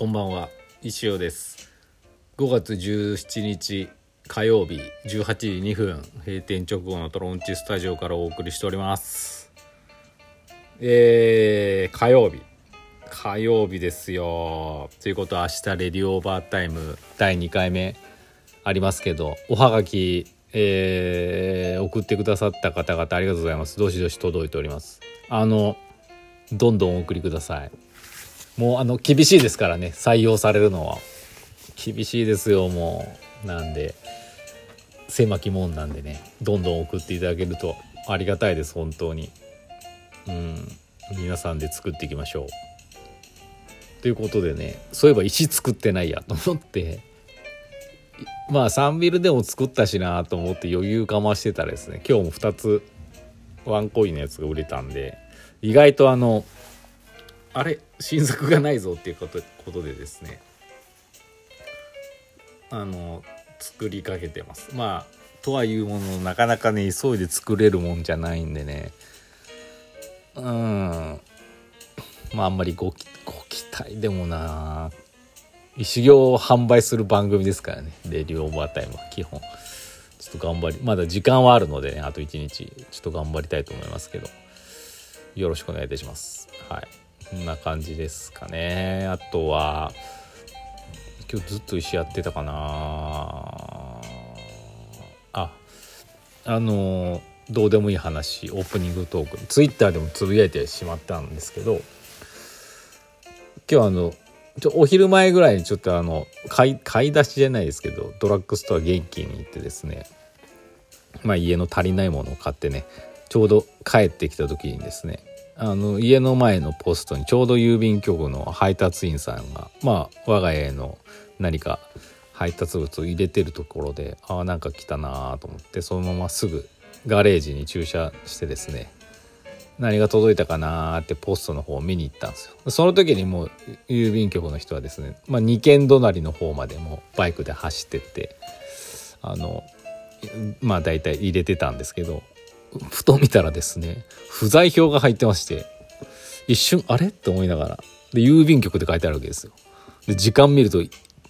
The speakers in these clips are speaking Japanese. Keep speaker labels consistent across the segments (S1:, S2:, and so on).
S1: こんばんは。石尾です。5月17日火曜日18時2分閉店直後のトロンチスタジオからお送りしております。えー、火曜日。火曜日ですよ。ということは明日レディオーバータイム第2回目ありますけどおはがきえー、送ってくださった方々ありがとうございます。どしどし届いております。あのどんどんお送りください。もうあの厳しいですからね採用されるのは。厳しいですよもう。なんで狭き門なんでねどんどん送っていただけるとありがたいです本当に。うん皆さんで作っていきましょう。ということでねそういえば石作ってないやと思って。まあ3ビルでも作ったしなと思って余裕かましてたらですね今日も2つワンコインのやつが売れたんで意外とあのあれ新作がないぞっていうことことでですね。あの作りかけてます。まあとはいうものなかなかね急いで作れるもんじゃないんでね。うん。まああんまりごご期待でもな。修行を販売する番組ですからね。レディオーバータイムは基本。ちょっと頑張りまだ時間はあるのでねあと1日。ちょっと頑張りたいと思いますけど。よろしくお願いいたします。はい。こんな感じですかね。あとは今日ずっと石やってたかな。ああのどうでもいい話オープニングトークツイッターでもつぶやいてしまったんですけど今日あのちょお昼前ぐらいにちょっとあの買い買い出しじゃないですけどドラッグストア元気に行ってですねまあ家の足りないものを買ってねちょうど帰ってきた時にですねあの家の前のポストにちょうど郵便局の配達員さんがまあ我が家の何か配達物を入れてるところでああなんか来たなと思ってそのまますぐガレージに駐車してですね何が届いたかなってポストの方を見に行ったんですよ。その時にもう郵便局の人はですね、まあ、2軒隣の方までもバイクで走ってってあのまあ大体入れてたんですけどふと見たらですね不在票が入ってまして一瞬あれ？って思いながら。で郵便局って書いてあるわけですよ。で時間見ると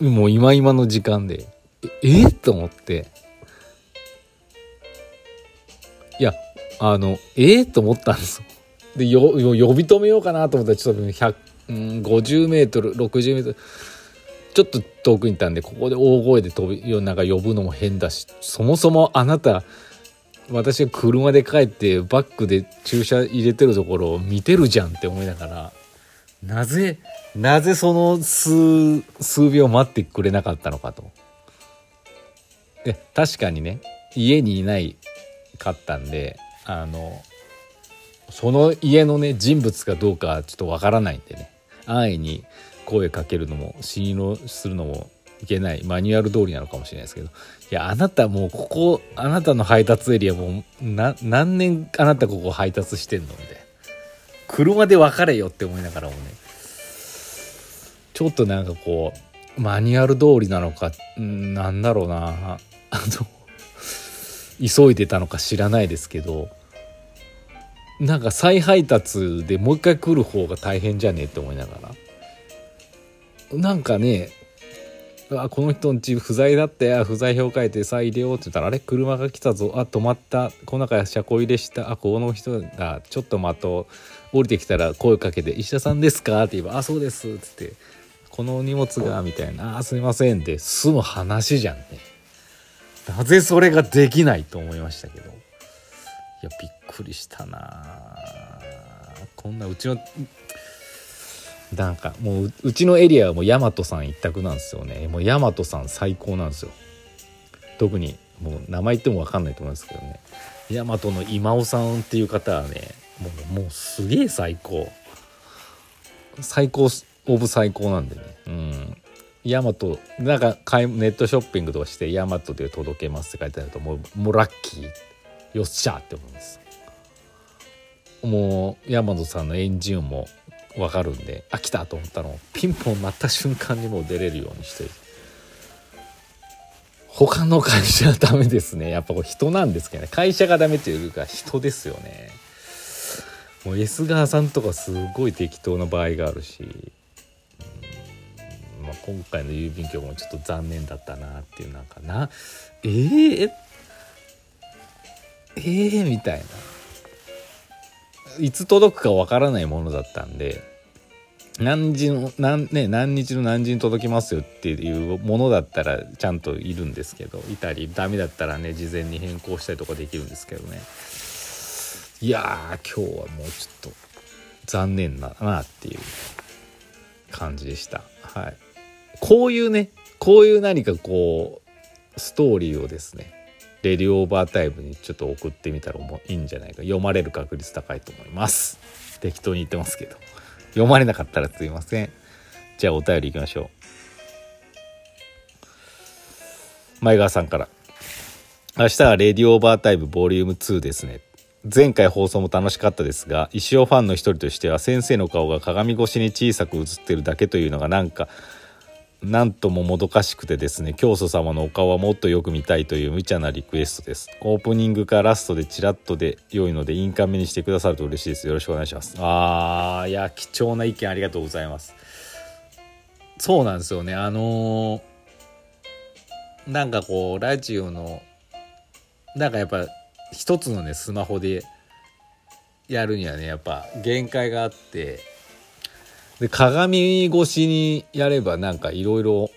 S1: もう今今の時間でええ？と思って。いやあのえ？えと思ったんですよ。でよ呼び止めようかなと思ったらちょっと100、うん、50メートル60メートル。ちょっと遠くにいたんでここで大声で飛びなんか呼ぶのも変だしそもそもあなた私が車で帰ってバックで駐車入れてるところを見てるじゃんって思いながらなぜなぜその数数秒待ってくれなかったのかと。で確かにね家にいないかったんであのその家のね人物かどうかちょっとわからないんでね安易に声かけるのも信用するのもいけないマニュアル通りなのかもしれないですけどいやあなたもうここあなたの配達エリアもう何年あなたここ配達してんのみたいな。車で別れよって思いながらもね。ちょっとなんかこうマニュアル通りなのかなんだろうな。あの急いでたのか知らないですけどなんか再配達でもう一回来る方が大変じゃねえって思いながら。なんかねあこの人んち不在だったや不在表書いてさあ入れようって言ったらあれ？車が来たぞ。あ止まった。この中車庫入れしたあこの人がちょっと待とう降りてきたら声かけて「石田さんですか?」って言えば「あそうです」っつって「この荷物が」みたいな「あすいません」って済む話じゃんね。なぜそれができないと思いましたけど。いやびっくりしたな。こんなうちのなんかもううちのエリアはもう大和さん一択なんですよね。もう大和さん最高なんですよ。特にもう名前言っても分かんないと思いますけどね。大和の今尾さんっていう方はねもうもうすげえ最高。最高オブ最高なんでね。うん。ヤマトなんかネットショッピングとかしてヤマトで届けますって書いてあるともうもうラッキー。よっしゃって思います。もうヤマトさんのエンジンも分かるんであ来たと思ったのをピンポン鳴った瞬間にもう出れるようにして他の会社はダメですね。やっぱこれ人なんですけどね。会社がダメっていうか人ですよね。もう S 川さんとかすごい適当な場合があるし。まあ今回の郵便局もちょっと残念だったなっていうなんかな。えー、えー、みたいな。いつ届くかわからないものだったんで。何時の何,、ね、何日の何時に届きますよっていうものだったらちゃんといるんですけどいたりダメだったらね事前に変更したりとかできるんですけどね。いやー今日はもうちょっと残念だなっていう感じでした。はい。こういうねこういう何かこうストーリーをですね Radio Overtime にちょっと送ってみたらいいんじゃないか。読まれる確率高いと思います。適当に言ってますけど。読まれなかったらすいません。じゃあお便りいきましょう。前川さんから。明日は Radio Overtime ボリューム2ですね。前回放送も楽しかったですが石尾ファンの一人としては先生の顔が鏡越しに小さく映ってるだけというのがなんかなんとももどかしくてですね教祖様のお顔はもっとよく見たいという無茶なリクエストです。オープニングかラストでチラッとで良いので印鑑目にしてくださると嬉しいです。よろしくお願いします。あーいや貴重な意見ありがとうございます。そうなんですよね。あのー、なんかこうラジオのなんかやっぱ一つのねスマホでやるにはねやっぱ限界があってで鏡越しにやればなんかいろいろ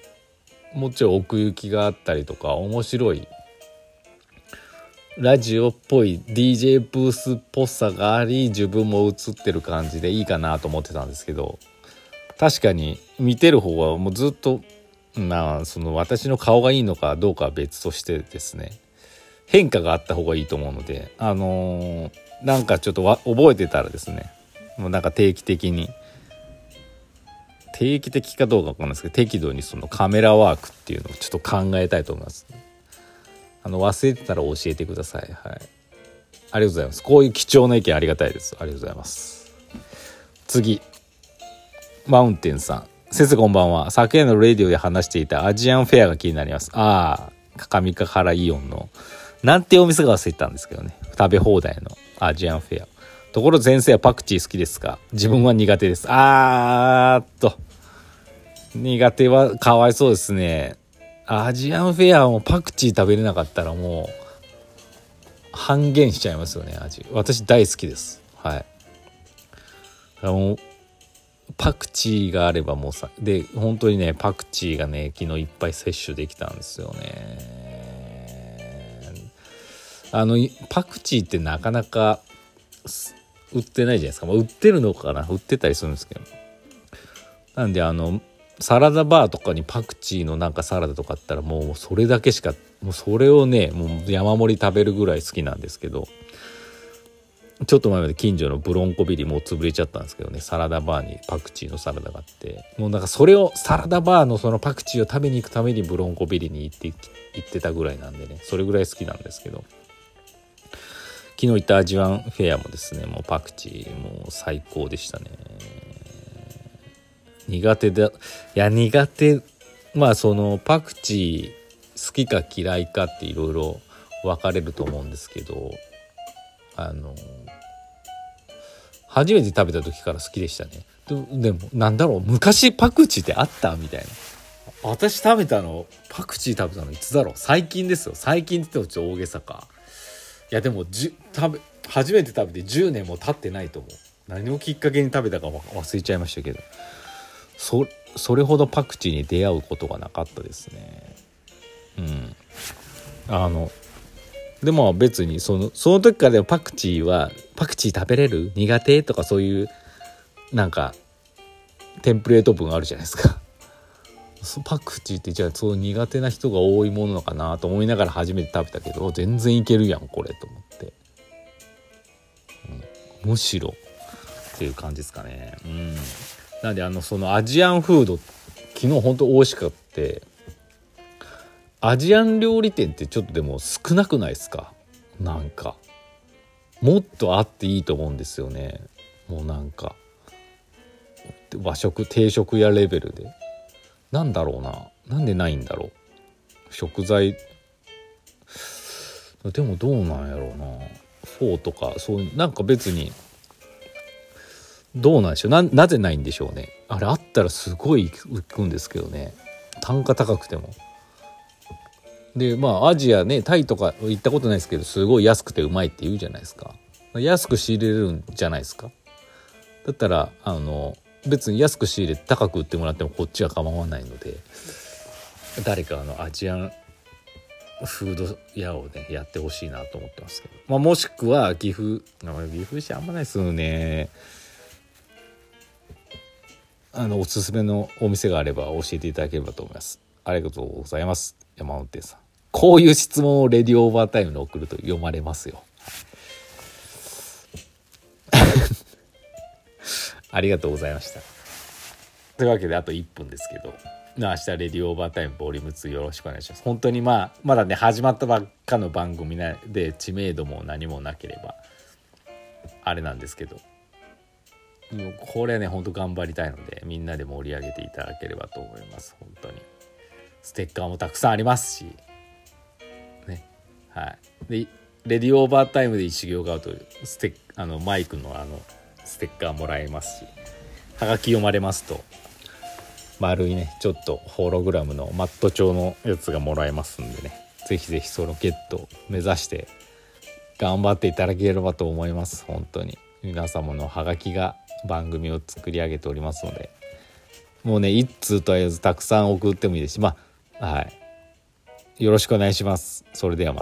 S1: もちろん奥行きがあったりとか面白いラジオっぽい DJ ブースっぽさがあり自分も映ってる感じでいいかなと思ってたんですけど確かに見てる方はもうずっとまあその私の顔がいいのかどうかは別としてですね。変化があった方がいいと思うのであのー、なんかちょっと覚えてたらですねもうなんか定期的に定期的かどうかわかんないですけど適度にそのカメラワークっていうのをちょっと考えたいと思います、あの忘れてたら教えてください。はい。ありがとうございます。こういう貴重な意見ありがたいです。ありがとうございます。次。マウンテンさん。先生こんばんは。昨夜のレディオで話していたアジアンフェアが気になります。ああ上か原イオンの。なんてお店が忘れてたんですけどね。食べ放題のアジアンフェア。ところで先生はパクチー好きですか？自分は苦手です。あーっと。苦手はかわいそうですね。アジアンフェアもパクチー食べれなかったらもう半減しちゃいますよね味。私大好きです。はい。あのパクチーがあればもうさで本当にねパクチーがね昨日いっぱい摂取できたんですよね。あのパクチーってなかなか売ってないじゃないですか、まあ、売ってるのかな。売ってたりするんですけど。なんであのサラダバーとかにパクチーのなんかサラダとかあったらもうそれだけしかもうそれをねもう山盛り食べるぐらい好きなんですけどちょっと前まで近所のブロンコビリもう潰れちゃったんですけどねサラダバーにパクチーのサラダがあって。もうなんかそれをサラダバーのそのパクチーを食べに行くためにブロンコビリに行って行ってたぐらいなんでねそれぐらい好きなんですけど。昨日行ったアジワンフェアもですねもうパクチーもう最高でしたね。苦手だいや苦手まあそのパクチー好きか嫌いかっていろいろ分かれると思うんですけどあの初めて食べた時から好きでしたね。でもなんだろう昔パクチーってあったみたいな。私食べたのパクチー食べたのいつだろう？最近ですよ。最近って言ってもちょっと大げさか。いやでもじ食べ初めて食べて10年も経ってないと思う。何をきっかけに食べたか忘れちゃいましたけど。そそれほどパクチーに出会うことがなかったですね。うん。あのでも別にそのその時からでもパクチーはパクチー食べれる苦手とかそういうなんかテンプレート文あるじゃないですか。パクチーってじゃあそう苦手な人が多いものかなと思いながら初めて食べたけど全然いけるやんこれと思って、うん、むしろ。っていう感じですかね。うん。なんであのそのアジアンフード昨日ほんと美味しかってアジアン料理店ってちょっとでも少なくないですか？なんか。もっとあっていいと思うんですよね。もうなんか。和食定食屋レベルで。なんだろうな。なんでないんだろう。食材。でもどうなんやろうな。フォーとかそういうなんか別にどうなんでしょう。ななぜないんでしょうね。あれあったらすごい浮くんですけどね。単価高くても。でまあアジアねタイとか行ったことないですけどすごい安くてうまいって言うじゃないですか。安く仕入れるんじゃないですか。だったらあの別に安く仕入れて高く売ってもらってもこっちは構わないので誰かあのアジアンフード屋をねやってほしいなと思ってますけど、まあ、もしくは岐阜。岐阜市あんまないですよね。あのおすすめのお店があれば教えていただければと思います。ありがとうございます。山手さん。こういう質問を Radio Overtime に送ると読まれますよ。ありがとうございました。というわけであと1分ですけど。明日 Radio Overtime ボリューム2よろしくお願いします。本当にまあまだね始まったばっかの番組で知名度も何もなければあれなんですけど。もうこれねほんと頑張りたいのでみんなで盛り上げていただければと思います。本当に。ステッカーもたくさんありますし。ね。はい。でレディオオーバータイムで一行買うとステあのマイクのあのステッカーもらえますし。はがき読まれますと丸いねちょっとホログラムのマット調のやつがもらえますんでね。是非是非そのゲット目指して頑張っていただければと思います。本当に。皆様のハガキが番組を作り上げておりますのでもうね一通とりあえずたくさん送ってもいいですしまあはい。よろしくお願いします。それではまた。